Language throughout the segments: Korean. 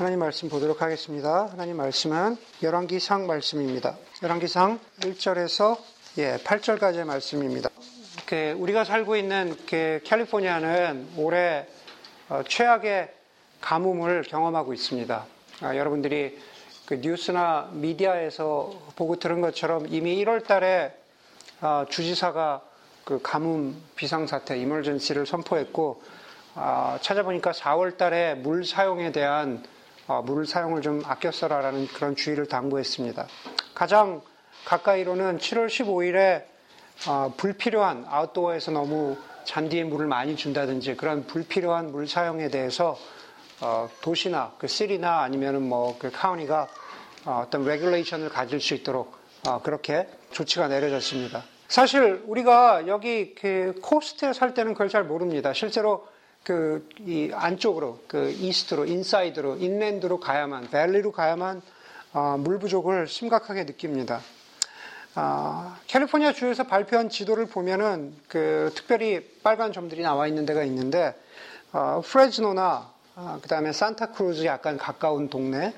하나님 말씀 보도록 하겠습니다. 하나님 말씀은 열왕기상 말씀입니다. 열왕기상 1절에서 예, 8절까지의 말씀입니다. 그 우리가 살고 있는 그 캘리포니아는 올해 어, 최악의 가뭄을 경험하고 있습니다. 아, 여러분들이 그 뉴스나 미디어에서 보고 들은 것처럼 이미 1월 달에 어, 주지사가 그 가뭄 비상사태, 이멀전시를 선포했고, 어, 찾아보니까 4월 달에 물 사용에 대한 어, 물 사용을 좀 아껴 써라라는 그런 주의를 당부했습니다. 가장 가까이로는 7월 15일에 어, 불필요한 아웃도어에서 너무 잔디에 물을 많이 준다든지 그런 불필요한 물 사용에 대해서 어, 도시나 그 city나 아니면은 뭐 그 county가 어, 어떤 regulation을 가질 수 있도록 어, 그렇게 조치가 내려졌습니다. 사실 우리가 여기 그 coast에 살 때는 그걸 잘 모릅니다. 실제로 그 이 안쪽으로 그 east로 inside로 inland로 가야만 valley로 가야만 어, 물 부족을 심각하게 느낍니다. 아, 캘리포니아 주에서 발표한 지도를 보면은 그 특별히 빨간 점들이 나와 있는 데가 있는데 어, 프레즈노나 아, 그다음에 산타크루즈 약간 가까운 동네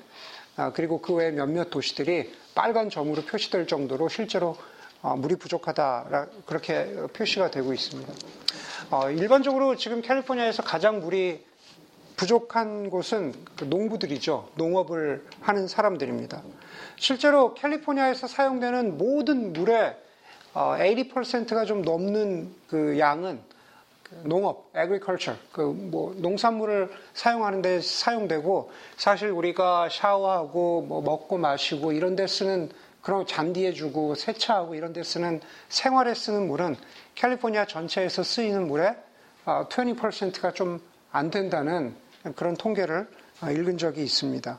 아, 그리고 그외 몇몇 도시들이 빨간 점으로 표시될 정도로 실제로 어, 물이 부족하다 그렇게 표시가 되고 있습니다. 어, 일반적으로 지금 캘리포니아에서 가장 물이 부족한 곳은 그 농부들이죠. 농업을 하는 사람들입니다. 실제로 캘리포니아에서 사용되는 모든 물의 80%가 어, 좀 넘는 그 양은 그 농업, agriculture, 그 뭐 농산물을 사용하는 데 사용되고 사실 우리가 샤워하고 뭐 먹고 마시고 이런 데 쓰는 그런 잔디해주고 세차하고 이런 데 쓰는 생활에 쓰는 물은 캘리포니아 전체에서 쓰이는 물의 20%가 어, 좀안 된다는 그런 통계를 어, 읽은 적이 있습니다.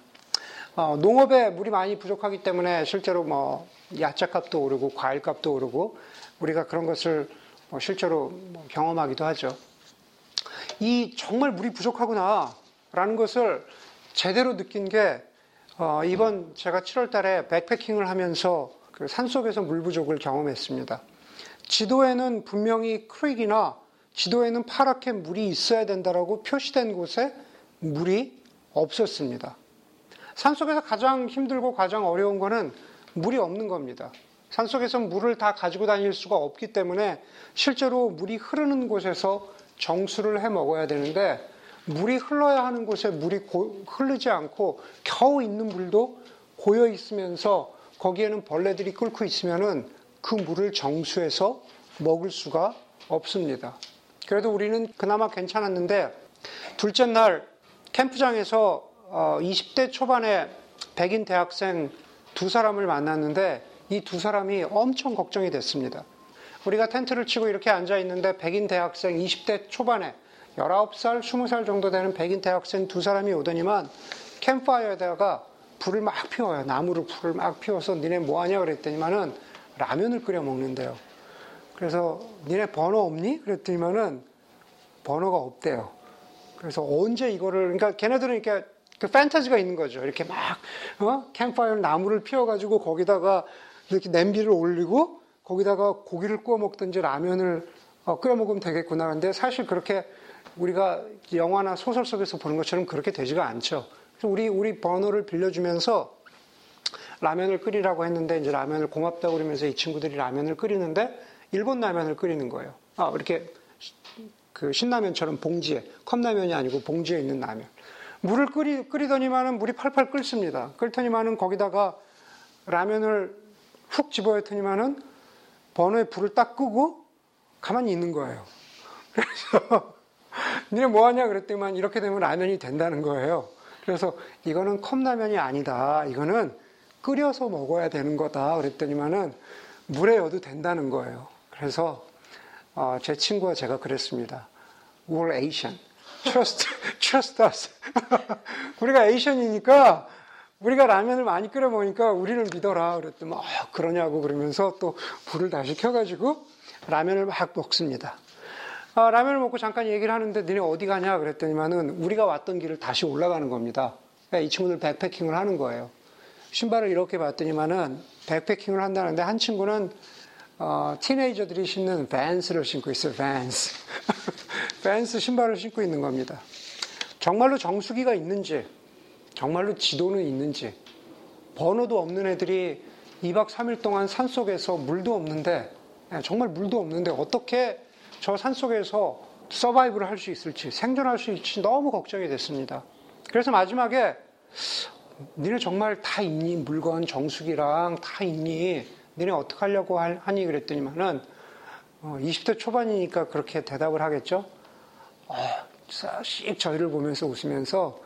어, 농업에 물이 많이 부족하기 때문에 실제로 뭐 야채값도 오르고 과일값도 오르고 우리가 그런 것을 뭐 실제로 뭐 경험하기도 하죠. 이 정말 물이 부족하구나라는 것을 제대로 느낀 게 어, 이번 제가 7월 달에 백패킹을 하면서 그 산속에서 물 부족을 경험했습니다. 지도에는 분명히 크릭이나 지도에는 파랗게 물이 있어야 된다라고 표시된 곳에 물이 없었습니다. 산속에서 가장 힘들고 가장 어려운 것은 물이 없는 겁니다. 산속에서 물을 다 가지고 다닐 수가 없기 때문에 실제로 물이 흐르는 곳에서 정수를 해 먹어야 되는데 물이 흘러야 하는 곳에 물이 고, 흐르지 않고 겨우 있는 물도 고여 있으면서 거기에는 벌레들이 끓고 있으면은 그 물을 정수해서 먹을 수가 없습니다. 그래도 우리는 그나마 괜찮았는데 둘째 날 캠프장에서 20대 어, 초반에 백인 대학생 두 사람을 만났는데 이 두 사람이 엄청 걱정이 됐습니다. 우리가 텐트를 치고 이렇게 앉아 있는데 백인 대학생 20대 초반에 19살, 20살 정도 되는 백인 대학생 두 사람이 오더니만 캠파이어에다가 불을 막 피워요. 나무로 불을 막 피워서 니네 뭐 하냐 그랬더니만은 라면을 끓여 먹는데요. 그래서 니네 번호 없니? 그랬더니만은 번호가 없대요. 그래서 언제 이거를 그러니까 걔네들은 이렇게 그 판타지가 있는 거죠. 이렇게 막 어? 캠파이어 나무를 피워가지고 거기다가 이렇게 냄비를 올리고 거기다가 고기를 구워 먹든지 라면을 어, 끓여 먹으면 되겠구나. 근데 사실 그렇게 우리가 영화나 소설 속에서 보는 것처럼 그렇게 되지가 않죠. 우리 우리 번호를 빌려주면서 라면을 끓이라고 했는데 이제 라면을 고맙다고 그러면서 이 친구들이 라면을 끓이는데 일본 라면을 끓이는 거예요. 아, 이렇게 그 신라면처럼 봉지에 컵라면이 아니고 봉지에 있는 라면. 물을 끓이 끓이더니만은 물이 팔팔 끓습니다. 끓더니만은 거기다가 라면을 훅 집어넣더니만은 번호에 불을 딱 끄고 가만히 있는 거예요. 그래서 니네 뭐 하냐 그랬더니만 이렇게 되면 라면이 된다는 거예요. 그래서 이거는 컵라면이 아니다. 이거는 끓여서 먹어야 되는 거다. 그랬더니만은 물에 넣어도 된다는 거예요. 그래서 어, 제 친구와 제가 그랬습니다. We're Asian. Trust, trust us. 우리가 에이션이니까 우리가 라면을 많이 끓여 먹으니까 우리를 믿어라. 그랬더니 어, 그러냐고 그러면서 또 불을 다시 켜가지고 라면을 막 먹습니다. 아, 라면을 먹고 잠깐 얘기를 하는데 너네 어디 가냐 그랬더니만은 우리가 왔던 길을 다시 올라가는 겁니다. 그러니까 이 친구들 백패킹을 하는 거예요. 신발을 이렇게 봤더니만은 백패킹을 한다는데 한 친구는 어, 티네이저들이 신는 밴스를 신고 있어요. 밴스. 밴스 신발을 신고 있는 겁니다. 정말로 정수기가 있는지 정말로 지도는 있는지, 번호도 없는 애들이 2박 3일 동안 산 속에서 물도 없는데, 예, 정말 물도 없는데 어떻게 저 산 속에서 서바이브를 할 수 있을지, 생존할 수 있을지 너무 걱정이 됐습니다. 그래서 마지막에 니네 정말 다 있니? 물건 정수기랑 다 있니? 니네 어떻게 하려고 하니? 그랬더니만은 20대 어, 초반이니까 그렇게 대답을 하겠죠? 어, 씩 저희를 보면서 웃으면서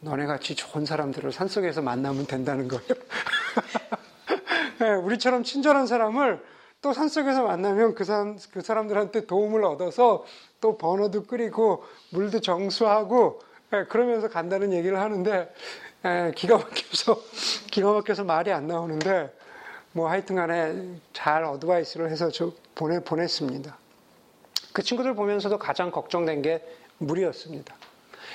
너네 같이 좋은 사람들을 산속에서 만나면 된다는 거예요. 네, 우리처럼 친절한 사람을 또 산속에서 만나면 그, 사람, 그 사람들한테 도움을 얻어서 또 번호도 끓이고 물도 정수하고 네, 그러면서 간다는 얘기를 하는데 네, 기가 막혀서 기가 막혀서 말이 안 나오는데 뭐 하여튼간에 잘 어드바이스를 해서 저 보내 보냈습니다. 그 친구들 보면서도 가장 걱정된 게 물이었습니다.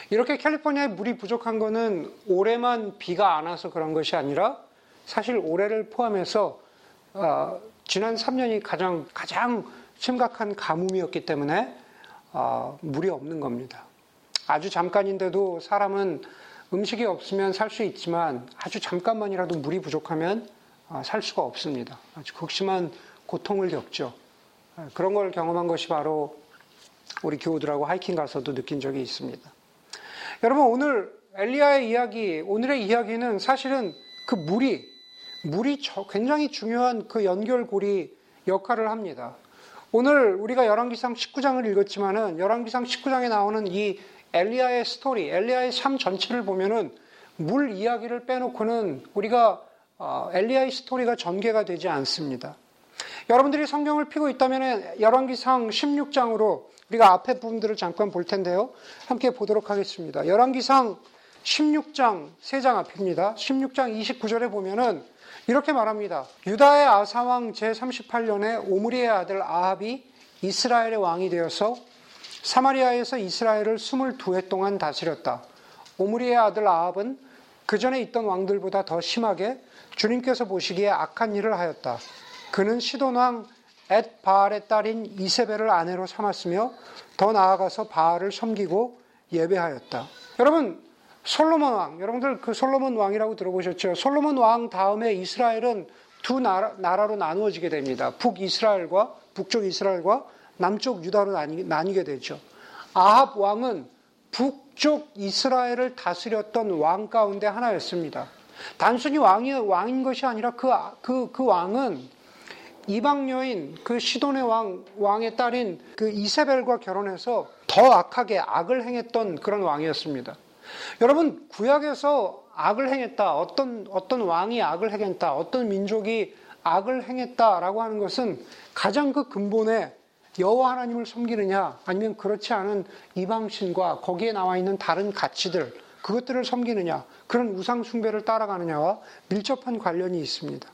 이렇게 캘리포니아에 물이 부족한 거는 올해만 비가 안 와서 그런 것이 아니라 사실 올해를 포함해서 어, 지난 3년이 가장 가장 심각한 가뭄이었기 때문에 어, 물이 없는 겁니다. 아주 잠깐인데도 사람은 음식이 없으면 살 수 있지만 아주 잠깐만이라도 물이 부족하면 어, 살 수가 없습니다. 아주 극심한 고통을 겪죠. 그런 걸 경험한 것이 바로 우리 교우들하고 하이킹 가서도 느낀 적이 있습니다. 여러분 오늘 엘리야의 이야기, 오늘의 이야기는 사실은 그 물이 물이 굉장히 중요한 그 연결고리 역할을 합니다. 오늘 우리가 열왕기상 19장을 읽었지만은 열왕기상 19장에 나오는 이 엘리야의 스토리, 엘리야의 삶 전체를 보면은 물 이야기를 빼놓고는 우리가 어, 엘리야의 스토리가 전개가 되지 않습니다. 여러분들이 성경을 피고 있다면 열왕기상 16장으로 우리가 앞에 부분들을 잠깐 볼 텐데요. 함께 보도록 하겠습니다. 열왕기상 16장 3장 앞입니다. 16장 29절에 보면은 이렇게 말합니다. 유다의 아사왕 제38년에 오므리의 아들 아합이 이스라엘의 왕이 되어서 사마리아에서 이스라엘을 22해 동안 다스렸다. 오므리의 아들 아합은 그 전에 있던 왕들보다 더 심하게 주님께서 보시기에 악한 일을 하였다. 그는 시돈왕 엣 바알의 딸인 이세벨을 아내로 삼았으며 더 나아가서 바알을 섬기고 예배하였다. 여러분 솔로몬 왕, 여러분들 그 솔로몬 왕이라고 들어보셨죠? 솔로몬 왕 다음에 이스라엘은 두 나라, 나라로 나누어지게 됩니다. 북이스라엘과 북쪽 이스라엘과 남쪽 유다로 나뉘, 나뉘게 되죠. 아합 왕은 북쪽 이스라엘을 다스렸던 왕 가운데 하나였습니다. 단순히 왕이 왕인 것이 아니라 그, 그, 그 왕은 이방 여인 그 시돈의 왕 왕의 딸인 그 이세벨과 결혼해서 더 악하게 악을 행했던 그런 왕이었습니다. 여러분 구약에서 악을 행했다 어떤 어떤 왕이 악을 행했다 어떤 민족이 악을 행했다라고 하는 것은 가장 그 근본에 여호와 하나님을 섬기느냐 아니면 그렇지 않은 이방 신과 거기에 나와 있는 다른 가치들 그것들을 섬기느냐 그런 우상 숭배를 따라가느냐와 밀접한 관련이 있습니다.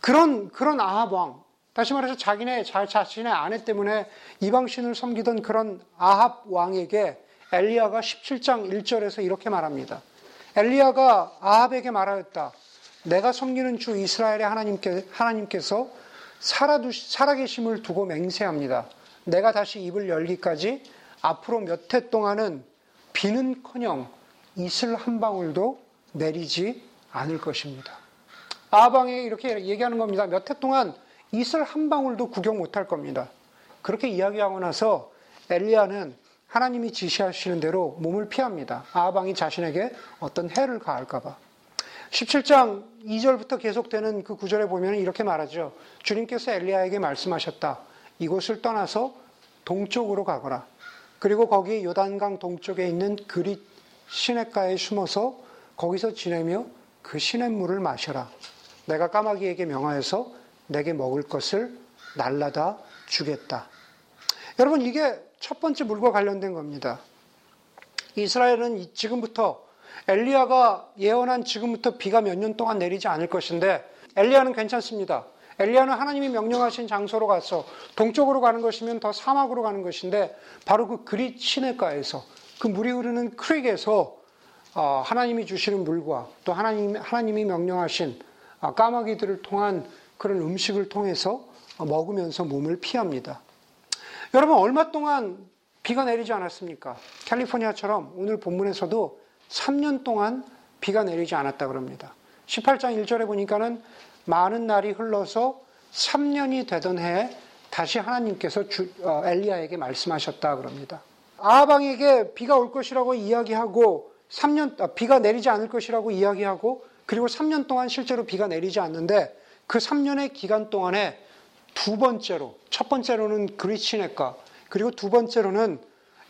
그런, 그런 아합 왕, 다시 말해서 자기네, 자, 자신의 아내 때문에 이방 신을 섬기던 그런 아합 왕에게 엘리야가 17장 1절에서 이렇게 말합니다. 엘리야가 아합에게 말하였다. 내가 섬기는 주 이스라엘의 하나님께, 하나님께서 살아두, 살아계심을 두고 맹세합니다. 내가 다시 입을 열기까지 앞으로 몇 해 동안은 비는 커녕 이슬 한 방울도 내리지 않을 것입니다. 아방에 이렇게 얘기하는 겁니다. 몇 해 동안 이슬 한 방울도 구경 못할 겁니다. 그렇게 이야기하고 나서 엘리야는 하나님이 지시하시는 대로 몸을 피합니다. 아방이 자신에게 어떤 해를 가할까봐. 17장 2절부터 계속되는 그 구절에 보면 이렇게 말하죠. 주님께서 엘리야에게 말씀하셨다. 이곳을 떠나서 동쪽으로 가거라. 그리고 거기 요단강 동쪽에 있는 그릿 시냇가에 숨어서 거기서 지내며 그 시냇물을 마셔라. 내가 까마귀에게 명하여서 내게 먹을 것을 날라다 주겠다. 여러분, 이게 첫 번째 물과 관련된 겁니다. 이스라엘은 지금부터 엘리야가 예언한 지금부터 비가 몇 년 동안 내리지 않을 것인데 엘리야는 괜찮습니다. 엘리야는 하나님이 명령하신 장소로 가서 동쪽으로 가는 것이면 더 사막으로 가는 것인데 바로 그 그릿 시내가에서 그 물이 흐르는 크릭에서 어, 하나님이 주시는 물과 또 하나님, 하나님이 명령하신 아, 까마귀들을 통한 그런 음식을 통해서 먹으면서 몸을 피합니다. 여러분, 얼마 동안 비가 내리지 않았습니까? 캘리포니아처럼 오늘 본문에서도 3년 동안 비가 내리지 않았다 그럽니다. 18장 1절에 보니까는 많은 날이 흘러서 3년이 되던 해에 다시 하나님께서 주, 어, 엘리야에게 말씀하셨다 그럽니다. 아방에게 비가 올 것이라고 이야기하고 3년 아, 비가 내리지 않을 것이라고 이야기하고 그리고 3년 동안 실제로 비가 내리지 않는데 그 3년의 기간 동안에 두 번째로 첫 번째로는 그리치네가 그리고 두 번째로는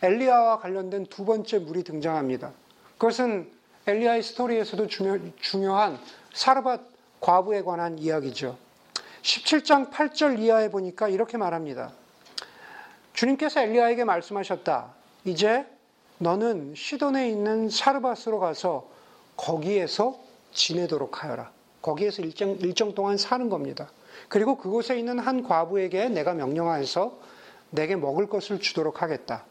엘리야와 관련된 두 번째 물이 등장합니다. 그것은 엘리야의 스토리에서도 중요, 중요 한 사르밧 과부에 관한 이야기죠. 17장 8절 이하에 보니까 이렇게 말합니다. 주님께서 엘리야에게 말씀하셨다. 이제 너는 시돈에 있는 사르밧으로 가서 거기에서 지내도록 하여라. 거기에서 일정, 일정 동안 사는 겁니다. 그리고 그곳에 있는 한 과부에게 내가 명령하여서 내게 먹을 것을 주도록 하겠다.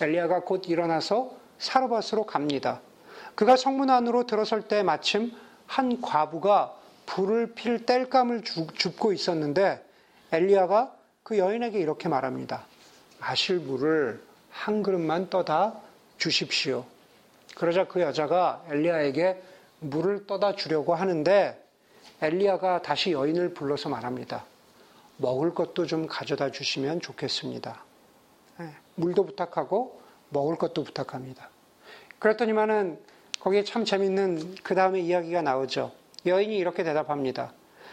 엘리야가 곧 일어나서 사르밧으로 갑니다. 그가 성문 안으로 들어설 때 마침 한 과부가 불을 필 땔감을 줍고 있었는데 엘리야가 그 여인에게 이렇게 말합니다. 마실 물을 한 그릇만 떠다 주십시오. 그러자 그 여자가 엘리야에게 물을 떠다 주려고 하는데 엘리야가 다시 여인을 불러서 말합니다. 먹을 것도 좀 가져다 주시면 좋겠습니다. 네, 물도 부탁하고 먹을 것도 부탁합니다. 그랬더니만은 거기에 참 재밌는 그 다음에 이야기가 나오죠. 여인이 이렇게 대답합니다.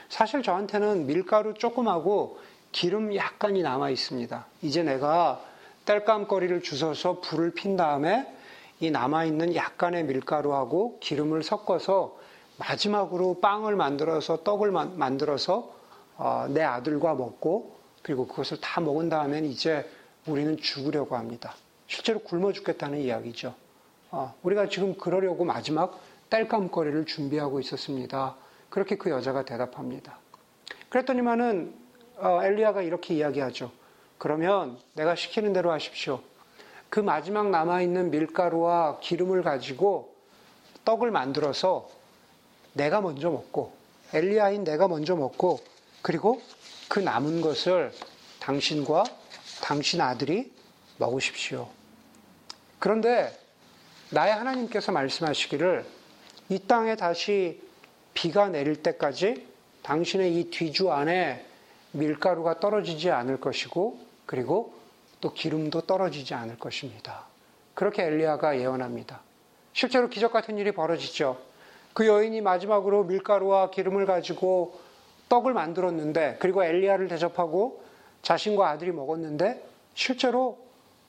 사실 저한테는 밀가루 조금하고 기름 약간이 남아 있습니다. 이제 내가 땔감거리를 주워서 불을 핀 다음에 이 남아있는 약간의 밀가루하고 기름을 섞어서 마지막으로 빵을 만들어서 떡을 만들어서 어, 내 아들과 먹고 그리고 그것을 다 먹은 다음엔 이제 우리는 죽으려고 합니다. 실제로 굶어 죽겠다는 이야기죠. 어, 우리가 지금 그러려고 마지막 땔감거리를 준비하고 있었습니다. 그렇게 그 여자가 대답합니다. 그랬더니만은 어, 엘리야가 이렇게 이야기하죠. 그러면 내가 시키는 대로 하십시오. 그 마지막 남아있는 밀가루와 기름을 가지고 떡을 만들어서 내가 먼저 먹고 엘리야인 내가 먼저 먹고 그리고 그 남은 것을 당신과 당신 아들이 먹으십시오. 그런데 나의 하나님께서 말씀하시기를 이 땅에 다시 비가 내릴 때까지 당신의 이 뒤주 안에 밀가루가 떨어지지 않을 것이고 그리고 또 기름도 떨어지지 않을 것입니다. 그렇게 엘리야가 예언합니다. 실제로 기적 같은 일이 벌어지죠. 그 여인이 마지막으로 밀가루와 기름을 가지고 떡을 만들었는데 그리고 엘리야를 대접하고 자신과 아들이 먹었는데 실제로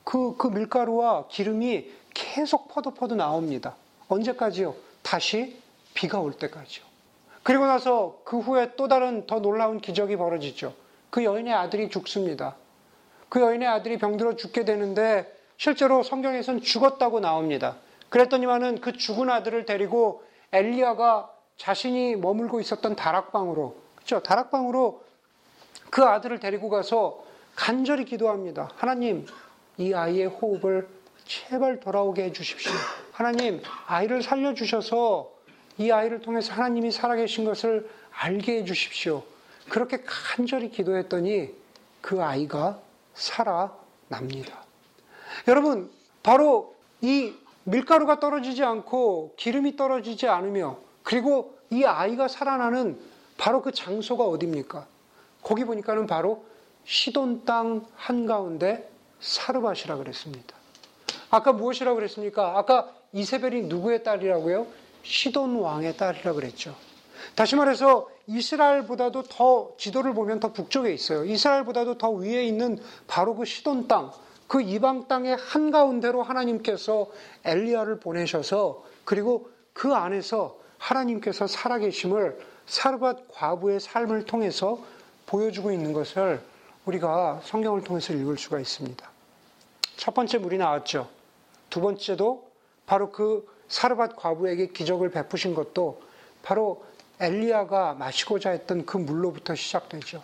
그, 그 밀가루와 기름이 계속 퍼도퍼도 나옵니다. 언제까지요? 다시 비가 올 때까지요. 그리고 나서 그 후에 또 다른 더 놀라운 기적이 벌어지죠. 그 여인의 아들이 죽습니다. 그 여인의 아들이 병들어 죽게 되는데 실제로 성경에선 죽었다고 나옵니다. 그랬더니만은 그 죽은 아들을 데리고 엘리야가 자신이 머물고 있었던 다락방으로 그렇죠? 다락방으로 그 아들을 데리고 가서 간절히 기도합니다. 하나님, 이 아이의 호흡을 제발 돌아오게 해 주십시오. 하나님, 아이를 살려 주셔서 이 아이를 통해서 하나님이 살아계신 것을 알게 해 주십시오. 그렇게 간절히 기도했더니 그 아이가 살아납니다. 여러분, 바로 이 밀가루가 떨어지지 않고 기름이 떨어지지 않으며 그리고 이 아이가 살아나는 바로 그 장소가 어디입니까? 거기 보니까는 바로 시돈 땅 한가운데 사르밧이라 그랬습니다. 아까 무엇이라고 그랬습니까? 아까 이세벨이 누구의 딸이라고요? 시돈 왕의 딸이라고 그랬죠. 다시 말해서 이스라엘보다도 더 지도를 보면 더 북쪽에 있어요. 이스라엘보다도 더 위에 있는 바로 그 시돈 땅, 그 이방 땅의 한가운데로 하나님께서 엘리야를 보내셔서 그리고 그 안에서 하나님께서 살아계심을 사르밧 과부의 삶을 통해서 보여주고 있는 것을 우리가 성경을 통해서 읽을 수가 있습니다. 첫 번째 물이 나왔죠. 두 번째도 바로 그 사르밧 과부에게 기적을 베푸신 것도 바로 엘리야가 마시고자 했던 그 물로부터 시작되죠.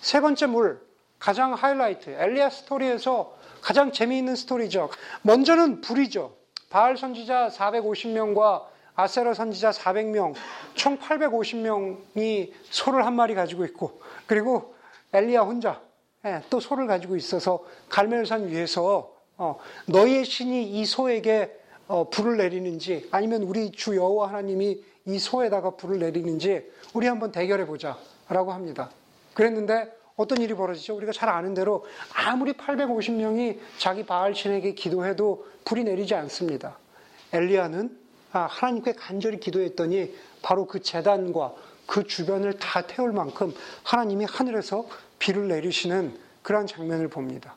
세 번째 물, 가장 하이라이트, 엘리야 스토리에서 가장 재미있는 스토리죠. 먼저는 불이죠. 바알 선지자 450명과 아세라 선지자 400명, 총 850명이 소를 한 마리 가지고 있고, 그리고 엘리야 혼자 예, 또 소를 가지고 있어서 갈멜산 위에서 어, 너희의 신이 이 소에게 어, 불을 내리는지 아니면 우리 주 여호와 하나님이 이 소에다가 불을 내리는지 우리 한번 대결해 보자라고 합니다. 그랬는데 어떤 일이 벌어지죠? 우리가 잘 아는 대로 아무리 850명이 자기 바알 신에게 기도해도 불이 내리지 않습니다. 엘리야는 아, 하나님께 간절히 기도했더니 바로 그 재단과 그 주변을 다 태울 만큼 하나님이 하늘에서 비를 내리시는 그러한 장면을 봅니다.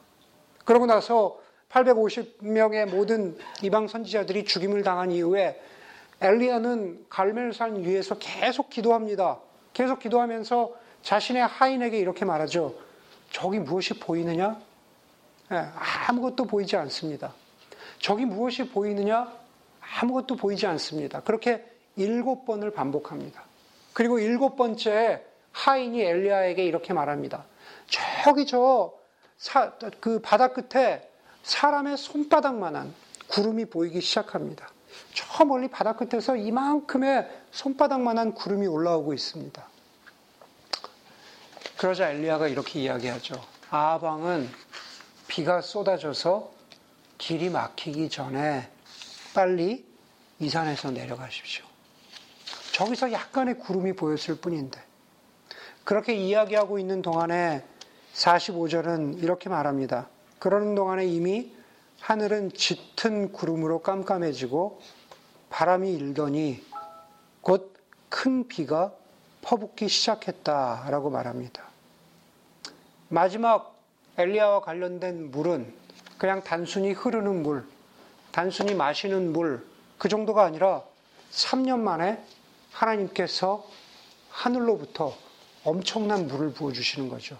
그러고 나서 850명의 모든 이방 선지자들이 죽임을 당한 이후에 엘리야는 갈멜산 위에서 계속 기도합니다. 계속 기도하면서 자신의 하인에게 이렇게 말하죠. 저기 무엇이 보이느냐? 네, 아무것도 보이지 않습니다. 저기 무엇이 보이느냐? 아무것도 보이지 않습니다. 그렇게 일곱 번을 반복합니다. 그리고 일곱 번째 하인이 엘리야에게 이렇게 말합니다. 저기 저, 사, 그 바다 끝에 사람의 손바닥만한 구름이 보이기 시작합니다. 저 멀리 바다 끝에서 이만큼의 손바닥만한 구름이 올라오고 있습니다. 그러자 엘리야가 이렇게 이야기하죠. 아방은 비가 쏟아져서 길이 막히기 전에 빨리 이 산에서 내려가십시오. 저기서 약간의 구름이 보였을 뿐인데 그렇게 이야기하고 있는 동안에 45절은 이렇게 말합니다. 그러는 동안에 이미 하늘은 짙은 구름으로 깜깜해지고 바람이 일더니 곧 큰 비가 퍼붓기 시작했다라고 말합니다. 마지막 엘리야와 관련된 물은 그냥 단순히 흐르는 물, 단순히 마시는 물, 그 정도가 아니라 3년 만에 하나님께서 하늘로부터 엄청난 물을 부어주시는 거죠.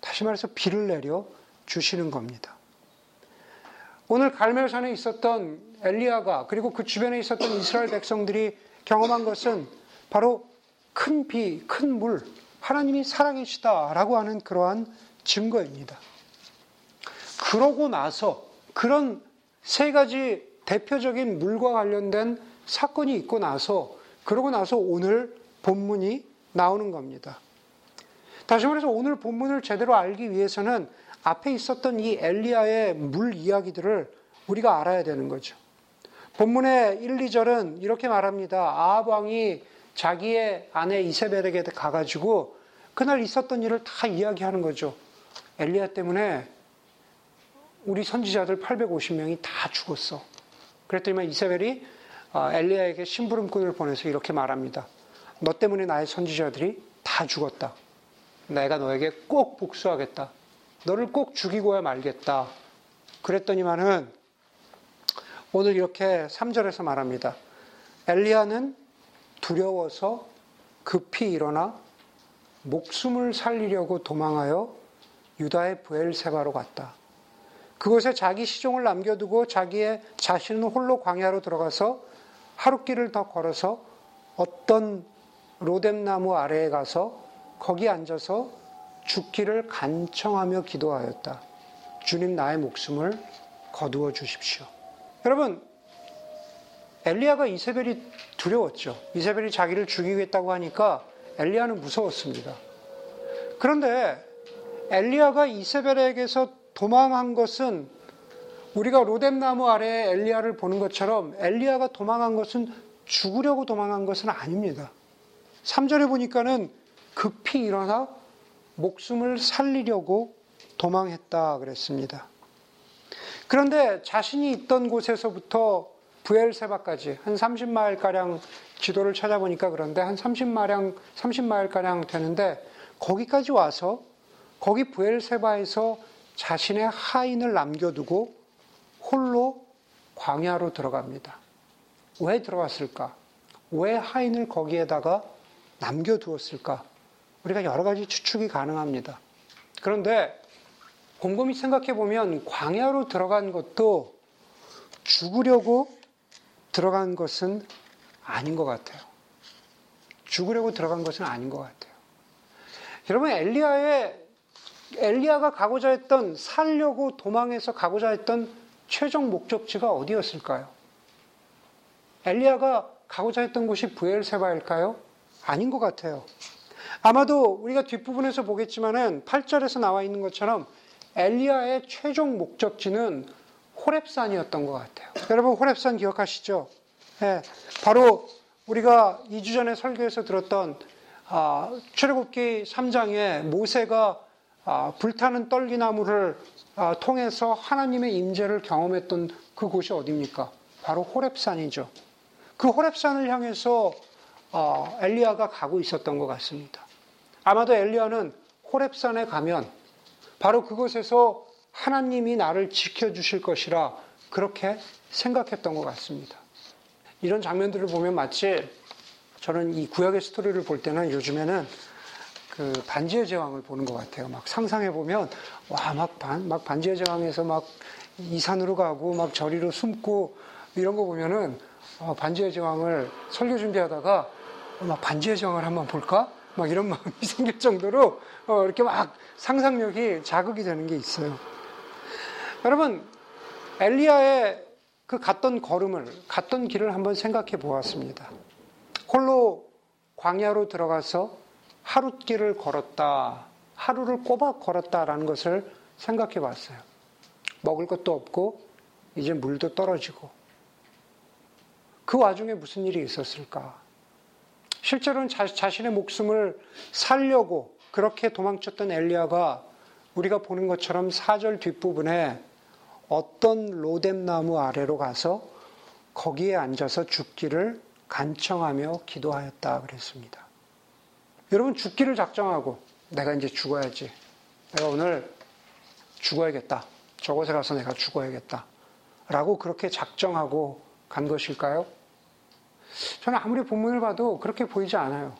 다시 말해서 비를 내려 주시는 겁니다. 오늘 갈멜산에 있었던 엘리야가 그리고 그 주변에 있었던 이스라엘 백성들이 경험한 것은 바로 큰 비, 큰 물, 하나님이 살아계시다라고 하는 그러한 증거입니다. 그러고 나서 그런 세 가지 대표적인 물과 관련된 사건이 있고 나서 그러고 나서 오늘 본문이 나오는 겁니다. 다시 말해서 오늘 본문을 제대로 알기 위해서는 앞에 있었던 이 엘리야의 물 이야기들을 우리가 알아야 되는 거죠. 본문의 1, 2절은 이렇게 말합니다. 아합 왕이 자기의 아내 이세벨에게 가가지고 그날 있었던 일을 다 이야기하는 거죠. 엘리야 때문에 우리 선지자들 850명이 다 죽었어. 그랬더니 이세벨이 아, 엘리야에게 심부름꾼을 보내서 이렇게 말합니다. 너 때문에 나의 선지자들이 다 죽었다. 내가 너에게 꼭 복수하겠다. 너를 꼭 죽이고야 말겠다. 그랬더니만은 오늘 이렇게 3절에서 말합니다. 엘리야는 두려워서 급히 일어나 목숨을 살리려고 도망하여 유다의 부엘세바로 갔다. 그곳에 자기 시종을 남겨두고 자기의 자신은 홀로 광야로 들어가서 하룻길을 더 걸어서 어떤 로뎀나무 아래에 가서 거기 앉아서 죽기를 간청하며 기도하였다. 주님 나의 목숨을 거두어 주십시오. 여러분, 엘리야가 이세벨이 두려웠죠. 이세벨이 자기를 죽이겠다고 하니까 엘리야는 무서웠습니다. 그런데 엘리야가 이세벨에게서 도망한 것은 우리가 로뎀나무 아래에 엘리야를 보는 것처럼 엘리야가 도망한 것은 죽으려고 도망한 것은 아닙니다. 3절에 보니까는 급히 일어나 목숨을 살리려고 도망했다 그랬습니다. 그런데 자신이 있던 곳에서부터 부엘세바까지 한 30마일 가량 지도를 찾아보니까 그런데 한 30마량, 30마일 가량 되는데 거기까지 와서 거기 부엘세바에서 자신의 하인을 남겨두고 홀로 광야로 들어갑니다. 왜 들어갔을까? 왜 하인을 거기에다가 남겨두었을까? 우리가 여러 가지 추측이 가능합니다. 그런데 곰곰이 생각해 보면 광야로 들어간 것도 죽으려고 들어간 것은 아닌 것 같아요. 죽으려고 들어간 것은 아닌 것 같아요. 여러분 엘리야의 엘리야가 가고자 했던 살려고 도망해서 가고자 했던 최종 목적지가 어디였을까요? 엘리야가 가고자 했던 곳이 부엘세바일까요? 아닌 것 같아요. 아마도 우리가 뒷부분에서 보겠지만은 8절에서 나와 있는 것처럼 엘리야의 최종 목적지는 호랩산이었던 것 같아요. 여러분 호랩산 기억하시죠? 예, 바로 우리가 2주 전에 설교에서 들었던 아, 출애굽기 3장에 모세가 아, 불타는 떨기나무를 아, 통해서 하나님의 임재를 경험했던 그곳이 어디입니까? 바로 호랩산이죠. 그 호랩산을 향해서 어, 엘리야가 가고 있었던 것 같습니다. 아마도 엘리야는 호랩산에 가면 바로 그곳에서 하나님이 나를 지켜주실 것이라 그렇게 생각했던 것 같습니다. 이런 장면들을 보면 마치 저는 이 구약의 스토리를 볼 때는 요즘에는 그 반지의 제왕을 보는 것 같아요. 막 상상해 보면 와막 반, 막 반지의 제왕에서 막 이 산으로 가고 막 저리로 숨고 이런 거 보면은 어, 반지의 제왕을 설교 준비하다가 막 반지의 제왕을 한번 볼까? 막 이런 마음이 생길 정도로 어, 이렇게 막 상상력이 자극이 되는 게 있어요. 여러분 엘리야의 그 갔던 걸음을 갔던 길을 한번 생각해 보았습니다. 홀로 광야로 들어가서 하룻길을 걸었다. 하루를 꼬박 걸었다라는 것을 생각해 봤어요. 먹을 것도 없고, 이제 물도 떨어지고. 그 와중에 무슨 일이 있었을까? 실제로는 자, 자신의 목숨을 살려고 그렇게 도망쳤던 엘리야가 우리가 보는 것처럼 사절 뒷부분에 어떤 로뎀나무 아래로 가서 거기에 앉아서 죽기를 간청하며 기도하였다 그랬습니다. 여러분 죽기를 작정하고 내가 이제 죽어야지. 내가 오늘 죽어야겠다. 저곳에 가서 내가 죽어야겠다. 라고 그렇게 작정하고 간 것일까요? 저는 아무리 본문을 봐도 그렇게 보이지 않아요.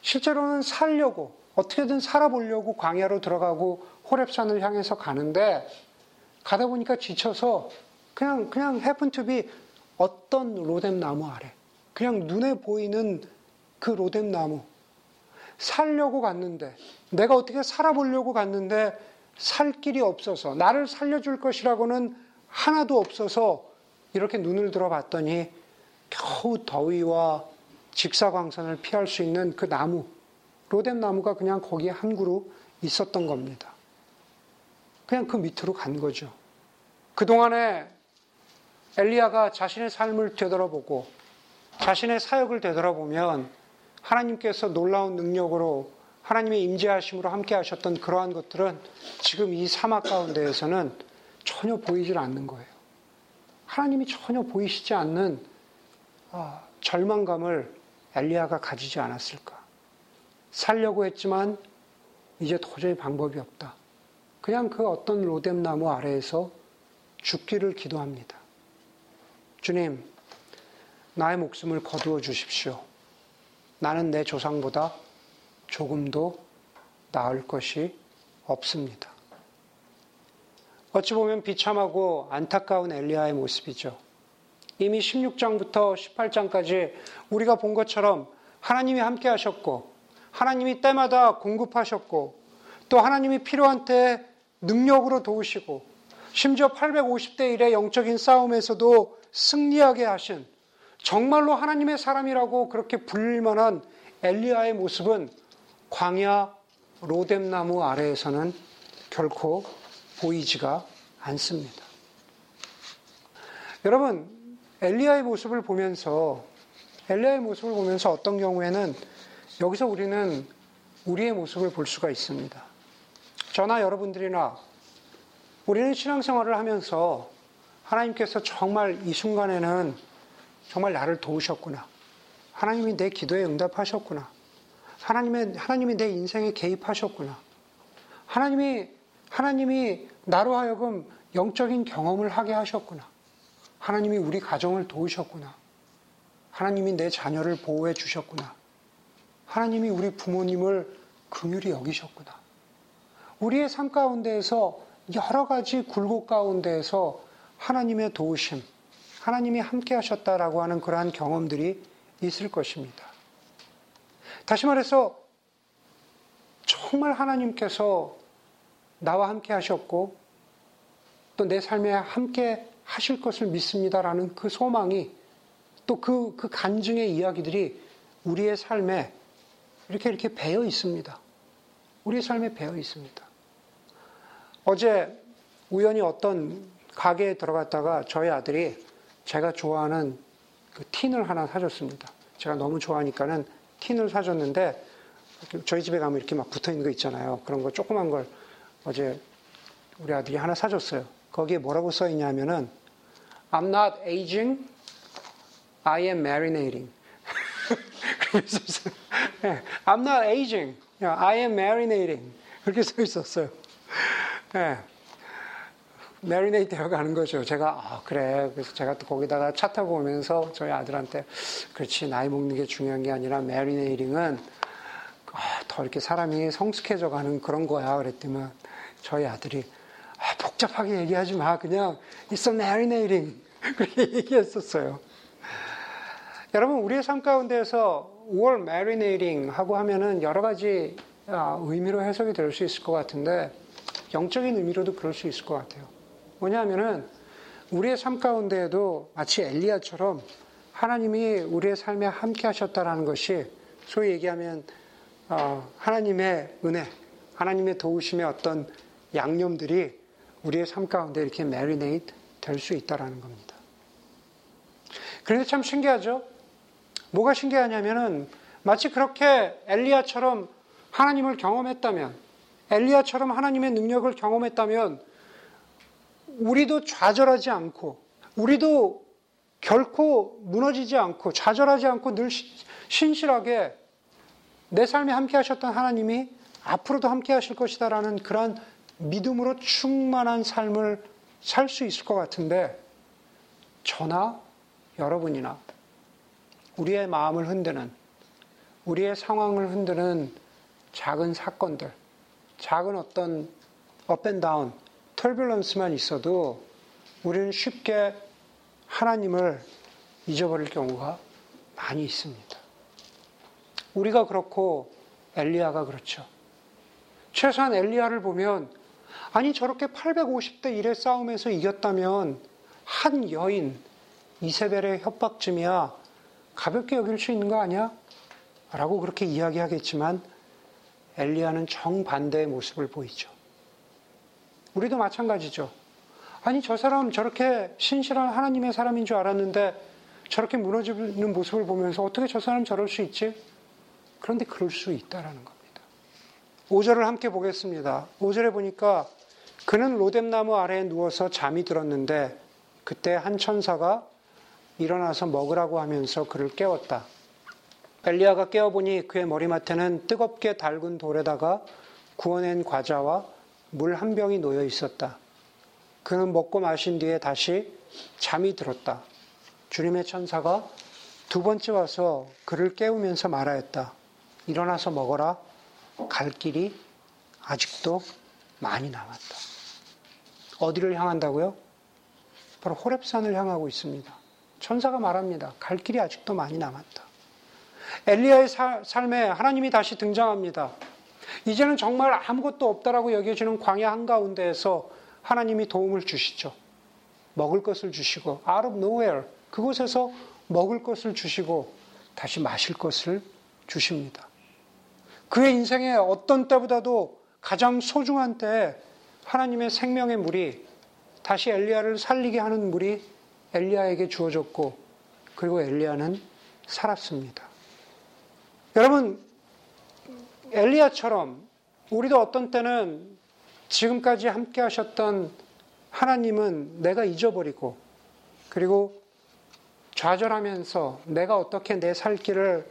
실제로는 살려고 어떻게든 살아보려고 광야로 들어가고 호랩산을 향해서 가는데 가다 보니까 지쳐서 그냥 그냥 해픈 투비 어떤 로뎀 나무 아래 그냥 눈에 보이는 그 로뎀 나무 살려고 갔는데 내가 어떻게 살아보려고 갔는데 살 길이 없어서 나를 살려줄 것이라고는 하나도 없어서 이렇게 눈을 들어봤더니 겨우 더위와 직사광선을 피할 수 있는 그 나무 로뎀 나무가 그냥 거기에 한 그루 있었던 겁니다. 그냥 그 밑으로 간 거죠. 그동안에 엘리야가 자신의 삶을 되돌아보고 자신의 사역을 되돌아보면 하나님께서 놀라운 능력으로 하나님의 임재하심으로 함께 하셨던 그러한 것들은 지금 이 사막 가운데에서는 전혀 보이질 않는 거예요. 하나님이 전혀 보이시지 않는 아, 절망감을 엘리야가 가지지 않았을까? 살려고 했지만 이제 도저히 방법이 없다. 그냥 그 어떤 로뎀 나무 아래에서 죽기를 기도합니다. 주님, 나의 목숨을 거두어 주십시오. 나는 내 조상보다 조금도 나을 것이 없습니다. 어찌 보면 비참하고 안타까운 엘리야의 모습이죠. 이미 16장부터 18장까지 우리가 본 것처럼 하나님이 함께 하셨고, 하나님이 때마다 공급하셨고, 또 하나님이 필요한 때 능력으로 도우시고, 심지어 850대 1의 영적인 싸움에서도 승리하게 하신 정말로 하나님의 사람이라고 그렇게 불릴 만한 엘리야의 모습은 광야 로뎀나무 아래에서는 결코 보이지가 않습니다. 여러분, 엘리야의 모습을 보면서 엘리야의 모습을 보면서 어떤 경우에는 여기서 우리는 우리의 모습을 볼 수가 있습니다. 저나 여러분들이나 우리는 신앙생활을 하면서 하나님께서 정말 이 순간에는 정말 나를 도우셨구나. 하나님이 내 기도에 응답하셨구나. 하나님의, 하나님이 내 인생에 개입하셨구나. 하나님이, 하나님이 나로 하여금 영적인 경험을 하게 하셨구나. 하나님이 우리 가정을 도우셨구나. 하나님이 내 자녀를 보호해 주셨구나. 하나님이 우리 부모님을 긍휼히 여기셨구나. 우리의 삶 가운데에서 여러 가지 굴곡 가운데에서 하나님의 도우심, 하나님이 함께 하셨다라고 하는 그러한 경험들이 있을 것입니다. 다시 말해서 정말 하나님께서 나와 함께 하셨고 또 내 삶에 함께 하실 것을 믿습니다라는 그 소망이 또 그, 그 간증의 이야기들이 우리의 삶에 이렇게 이렇게 배어 있습니다. 우리의 삶에 배어 있습니다. 어제 우연히 어떤 가게에 들어갔다가 저희 아들이 제가 좋아하는 그 틴을 하나 사줬습니다. 제가 너무 좋아하니까는 틴을 사줬는데 저희 집에 가면 이렇게 막 붙어 있는 거 있잖아요. 그런 거 조그만 걸 어제 우리 아들이 하나 사줬어요. 거기에 뭐라고 써 있냐면은 I'm not aging, I am marinating. I'm not aging, I am marinating. 그렇게 써 있었어요. 네. 메리네이트 되어 가는 거죠. 제가, 아, 그래. 그래서 제가 또 거기다가 차 타고 오면서 저희 아들한테, 그렇지, 나이 먹는 게 중요한 게 아니라 메리네이링은 아, 더 이렇게 사람이 성숙해져 가는 그런 거야. 그랬더니 저희 아들이, 아, 복잡하게 얘기하지 마. 그냥, it's a marinating. 그렇게 얘기했었어요. 여러분, 우리의 삶 가운데에서 5월 marinating 하고 하면은 여러 가지 아, 의미로 해석이 될 수 있을 것 같은데, 영적인 의미로도 그럴 수 있을 것 같아요. 뭐냐면은 우리의 삶 가운데에도 마치 엘리야처럼 하나님이 우리의 삶에 함께 하셨다라는 것이 소위 얘기하면 어, 하나님의 은혜, 하나님의 도우심의 어떤 양념들이 우리의 삶 가운데 이렇게 메리네이트 될 수 있다라는 겁니다. 그런데 참 신기하죠? 뭐가 신기하냐면은 마치 그렇게 엘리야처럼 하나님을 경험했다면, 엘리야처럼 하나님의 능력을 경험했다면 우리도 좌절하지 않고 우리도 결코 무너지지 않고 좌절하지 않고 늘 신실하게 내 삶에 함께 하셨던 하나님이 앞으로도 함께 하실 것이다라는 그러한 믿음으로 충만한 삶을 살 수 있을 것 같은데 저나 여러분이나 우리의 마음을 흔드는 우리의 상황을 흔드는 작은 사건들, 작은 어떤 업앤다운 털뷸런스만 있어도 우리는 쉽게 하나님을 잊어버릴 경우가 많이 있습니다. 우리가 그렇고 엘리야가 그렇죠. 최소한 엘리야를 보면 아니 저렇게 850대 1의 싸움에서 이겼다면 한 여인 이세벨의 협박쯤이야 가볍게 여길 수 있는 거 아니야? 라고 그렇게 이야기하겠지만 엘리야는 정반대의 모습을 보이죠. 우리도 마찬가지죠. 아니, 저 사람 저렇게 신실한 하나님의 사람인 줄 알았는데 저렇게 무너지는 모습을 보면서 어떻게 저 사람 저럴 수 있지? 그런데 그럴 수 있다라는 겁니다. 5절을 함께 보겠습니다. 5절에 보니까 그는 로뎀나무 아래에 누워서 잠이 들었는데 그때 한 천사가 일어나서 먹으라고 하면서 그를 깨웠다. 엘리야가 깨어보니 그의 머리맡에는 뜨겁게 달군 돌에다가 구워낸 과자와 물 한 병이 놓여 있었다. 그는 먹고 마신 뒤에 다시 잠이 들었다. 주님의 천사가 두 번째 와서 그를 깨우면서 말하였다. 일어나서 먹어라. 갈 길이 아직도 많이 남았다. 어디를 향한다고요? 바로 호랩산을 향하고 있습니다. 천사가 말합니다. 갈 길이 아직도 많이 남았다. 엘리야의 삶에 하나님이 다시 등장합니다. 이제는 정말 아무것도 없다라고 여겨지는 광야 한가운데에서 하나님이 도움을 주시죠. 먹을 것을 주시고 out of nowhere 그곳에서 먹을 것을 주시고 다시 마실 것을 주십니다. 그의 인생의 어떤 때보다도 가장 소중한 때에 하나님의 생명의 물이 다시 엘리야를 살리게 하는 물이 엘리야에게 주어졌고 그리고 엘리야는 살았습니다. 여러분 엘리야처럼 우리도 어떤 때는 지금까지 함께 하셨던 하나님은 내가 잊어버리고 그리고 좌절하면서 내가 어떻게 내 살 길을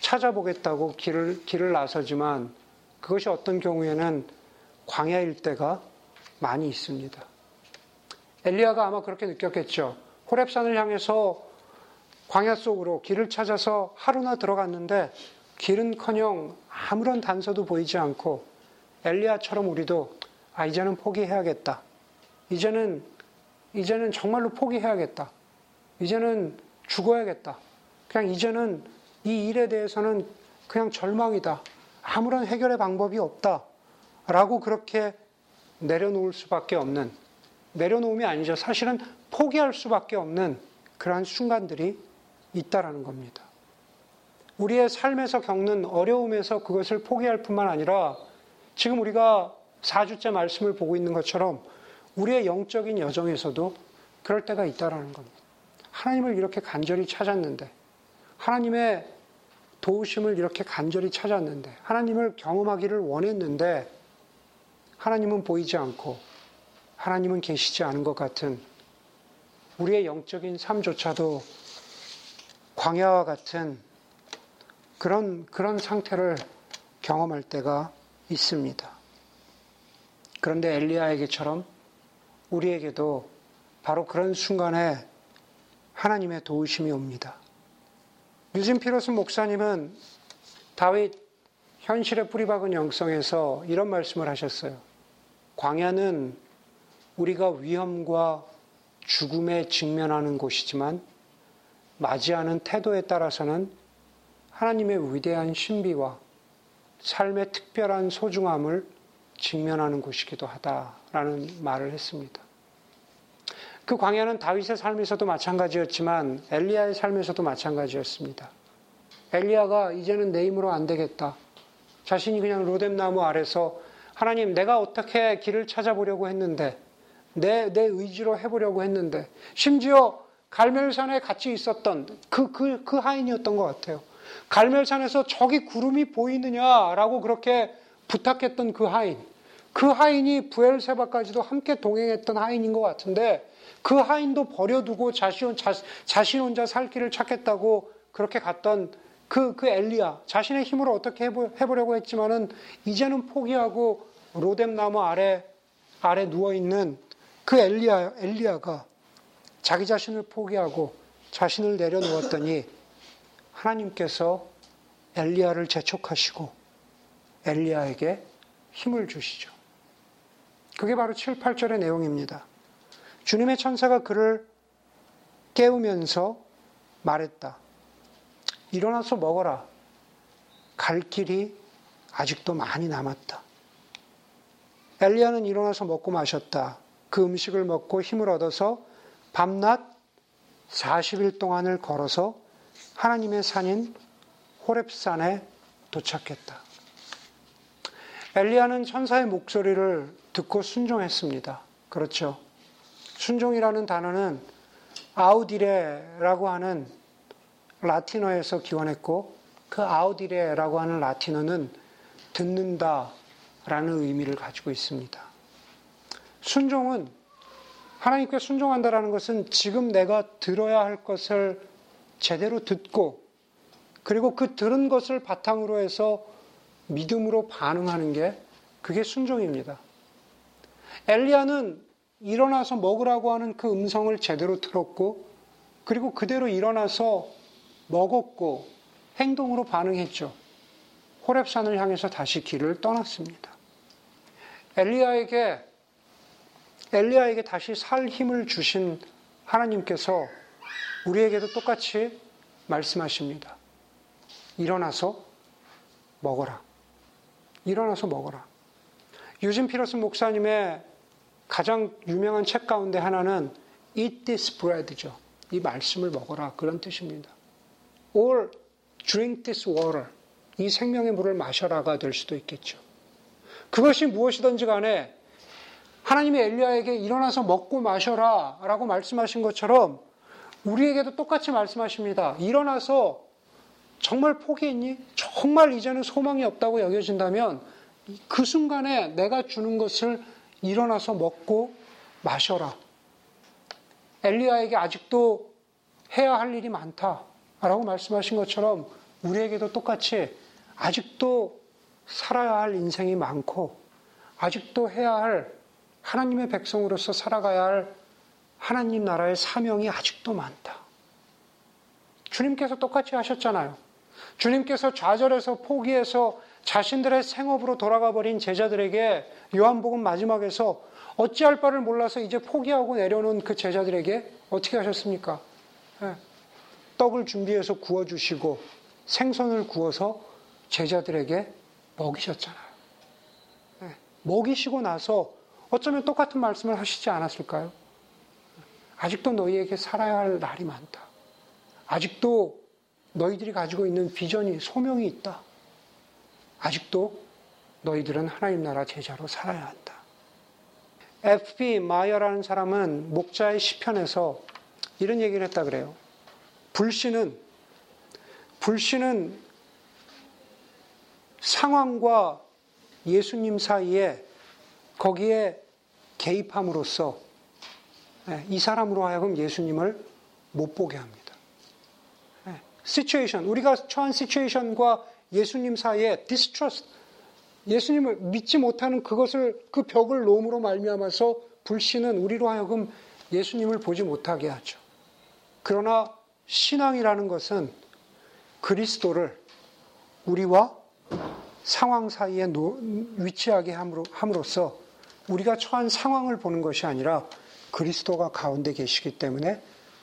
찾아보겠다고 길을, 길을 나서지만 그것이 어떤 경우에는 광야일 때가 많이 있습니다. 엘리야가 아마 그렇게 느꼈겠죠. 호랩산을 향해서 광야 속으로 길을 찾아서 하루나 들어갔는데 길은커녕 아무런 단서도 보이지 않고 엘리야처럼 우리도 아 이제는 포기해야겠다. 이제는 이제는 정말로 포기해야겠다. 이제는 죽어야겠다. 그냥 이제는 이 일에 대해서는 그냥 절망이다. 아무런 해결의 방법이 없다. 라고 그렇게 내려놓을 수밖에 없는, 내려놓음이 아니죠. 사실은 포기할 수밖에 없는 그러한 순간들이 있다라는 겁니다. 우리의 삶에서 겪는 어려움에서 그것을 포기할 뿐만 아니라 지금 우리가 4주째 말씀을 보고 있는 것처럼 우리의 영적인 여정에서도 그럴 때가 있다라는 겁니다. 하나님을 이렇게 간절히 찾았는데, 하나님의 도우심을 이렇게 간절히 찾았는데, 하나님을 경험하기를 원했는데, 하나님은 보이지 않고, 하나님은 계시지 않은 것 같은 우리의 영적인 삶조차도 광야와 같은 그런, 그런 상태를 경험할 때가 있습니다. 그런데 엘리야에게처럼 우리에게도 바로 그런 순간에 하나님의 도우심이 옵니다. 유진 피로슨 목사님은 다윗 현실에 뿌리박은 영성에서 이런 말씀을 하셨어요. 광야는 우리가 위험과 죽음에 직면하는 곳이지만 맞이하는 태도에 따라서는 하나님의 위대한 신비와 삶의 특별한 소중함을 직면하는 곳이기도 하다라는 말을 했습니다. 그 광야는 다윗의 삶에서도 마찬가지였지만 엘리야의 삶에서도 마찬가지였습니다. 엘리야가 이제는 내 힘으로 안 되겠다. 자신이 그냥 로뎀 나무 아래서 하나님 내가 어떻게 길을 찾아보려고 했는데 내, 내 의지로 해보려고 했는데 심지어 갈멜산에 같이 있었던 그, 그, 그 하인이었던 것 같아요. 갈멜산에서 저기 구름이 보이느냐라고 그렇게 부탁했던 그 하인. 그 하인이 부엘세바까지도 함께 동행했던 하인인 것 같은데 그 하인도 버려두고 자신, 자, 자신 혼자 살 길을 찾겠다고 그렇게 갔던 그, 그 엘리야. 자신의 힘으로 어떻게 해보, 해보려고 했지만은 이제는 포기하고 로뎀 나무 아래, 아래 누워있는 그 엘리야, 엘리야가 자기 자신을 포기하고 자신을 내려놓았더니 하나님께서 엘리야를 재촉하시고 엘리야에게 힘을 주시죠. 그게 바로 7, 8절의 내용입니다. 주님의 천사가 그를 깨우면서 말했다. 일어나서 먹어라. 갈 길이 아직도 많이 남았다. 엘리야는 일어나서 먹고 마셨다. 그 음식을 먹고 힘을 얻어서 밤낮 40일 동안을 걸어서 하나님의 산인 호렙산에 도착했다. 엘리야는 천사의 목소리를 듣고 순종했습니다. 그렇죠. 순종이라는 단어는 아우디레라고 하는 라틴어에서 기원했고 그 아우디레라고 하는 라틴어는 듣는다 라는 의미를 가지고 있습니다. 순종은 하나님께 순종한다라는 것은 지금 내가 들어야 할 것을 제대로 듣고 그리고 그 들은 것을 바탕으로 해서 믿음으로 반응하는 게 그게 순종입니다. 엘리야는 일어나서 먹으라고 하는 그 음성을 제대로 들었고 그리고 그대로 일어나서 먹었고 행동으로 반응했죠. 호랩산을 향해서 다시 길을 떠났습니다. 엘리야에게 엘리야에게 다시 살 힘을 주신 하나님께서 우리에게도 똑같이 말씀하십니다. 일어나서 먹어라. 일어나서 먹어라. 유진 피러스 목사님의 가장 유명한 책 가운데 하나는 Eat this bread죠. 이 말씀을 먹어라. 그런 뜻입니다. Or drink this water. 이 생명의 물을 마셔라가 될 수도 있겠죠. 그것이 무엇이든지 간에 하나님의 엘리야에게 일어나서 먹고 마셔라 라고 말씀하신 것처럼 우리에게도 똑같이 말씀하십니다. 일어나서 정말 포기했니? 정말 이제는 소망이 없다고 여겨진다면 그 순간에 내가 주는 것을 일어나서 먹고 마셔라. 엘리야에게 아직도 해야 할 일이 많다라고 말씀하신 것처럼 우리에게도 똑같이 아직도 살아야 할 인생이 많고 아직도 해야 할 하나님의 백성으로서 살아가야 할 하나님 나라의 사명이 아직도 많다. 주님께서 똑같이 하셨잖아요. 주님께서 좌절해서 포기해서 자신들의 생업으로 돌아가 버린 제자들에게 요한복음 마지막에서 어찌할 바를 몰라서 이제 포기하고 내려놓은 그 제자들에게 어떻게 하셨습니까? 네. 떡을 준비해서 구워주시고 생선을 구워서 제자들에게 먹이셨잖아요. 네. 먹이시고 나서 어쩌면 똑같은 말씀을 하시지 않았을까요? 아직도 너희에게 살아야 할 날이 많다. 아직도 너희들이 가지고 있는 비전이, 소명이 있다. 아직도 너희들은 하나님 나라 제자로 살아야 한다. F.B. 마이어라는 사람은 목자의 시편에서 이런 얘기를 했다 그래요. 불신은 불신은 상황과 예수님 사이에 거기에 개입함으로써 예, 이 사람으로 하여금 예수님을 못 보게 합니다. situation 우리가 처한 situation과 예수님 사이에 distrust 예수님을 믿지 못하는 그것을 그 벽을 놓음으로 말미암아서 불신은 우리로 하여금 예수님을 보지 못하게 하죠. 그러나 신앙이라는 것은 그리스도를 우리와 상황 사이에 위치하게 함으로써 우리가 처한 상황을 보는 것이 아니라 그리스도가 가운데 계시기 때문에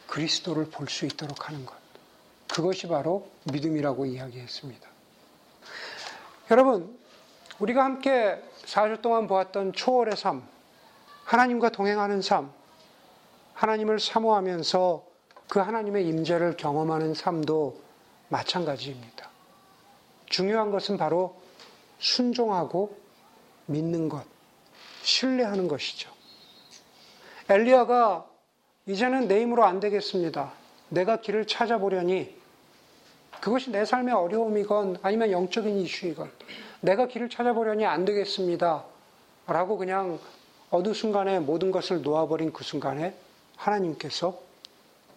그리스도를 볼 수 있도록 하는 것. 그것이 바로 믿음이라고 이야기했습니다. 여러분, 우리가 함께 4주 동안 보았던 초월의 삶, 하나님과 동행하는 삶, 하나님을 사모하면서 그 하나님의 임재를 경험하는 삶도 마찬가지입니다. 중요한 것은 바로 순종하고 믿는 것, 신뢰하는 것이죠. 엘리야가 이제는 내 힘으로 안 되겠습니다. 내가 길을 찾아보려니 그것이 내 삶의 어려움이건 아니면 영적인 이슈이건 내가 길을 찾아보려니 안 되겠습니다. 라고 그냥 어느 순간에 모든 것을 놓아버린 그 순간에 하나님께서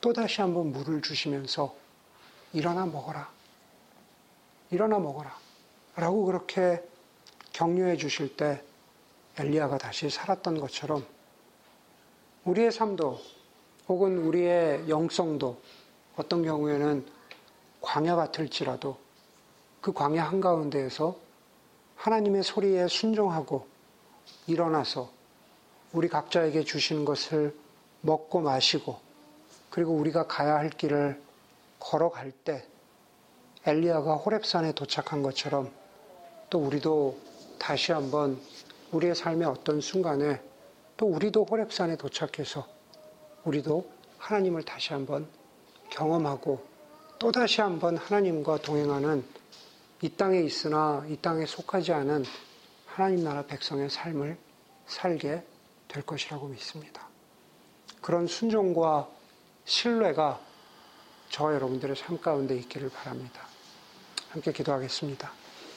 또다시 한번 물을 주시면서 일어나 먹어라. 일어나 먹어라. 라고 그렇게 격려해 주실 때 엘리야가 다시 살았던 것처럼 우리의 삶도 혹은 우리의 영성도 어떤 경우에는 광야 같을지라도 그 광야 한가운데에서 하나님의 소리에 순종하고 일어나서 우리 각자에게 주시는 것을 먹고 마시고 그리고 우리가 가야 할 길을 걸어갈 때 엘리야가 호랩산에 도착한 것처럼 또 우리도 다시 한번 우리의 삶의 어떤 순간에 또 우리도 호랩산에 도착해서 우리도 하나님을 다시 한번 경험하고 또 다시 한번 하나님과 동행하는 이 땅에 있으나 이 땅에 속하지 않은 하나님 나라 백성의 삶을 살게 될 것이라고 믿습니다. 그런 순종과 신뢰가 저와 여러분들의 삶 가운데 있기를 바랍니다. 함께 기도하겠습니다.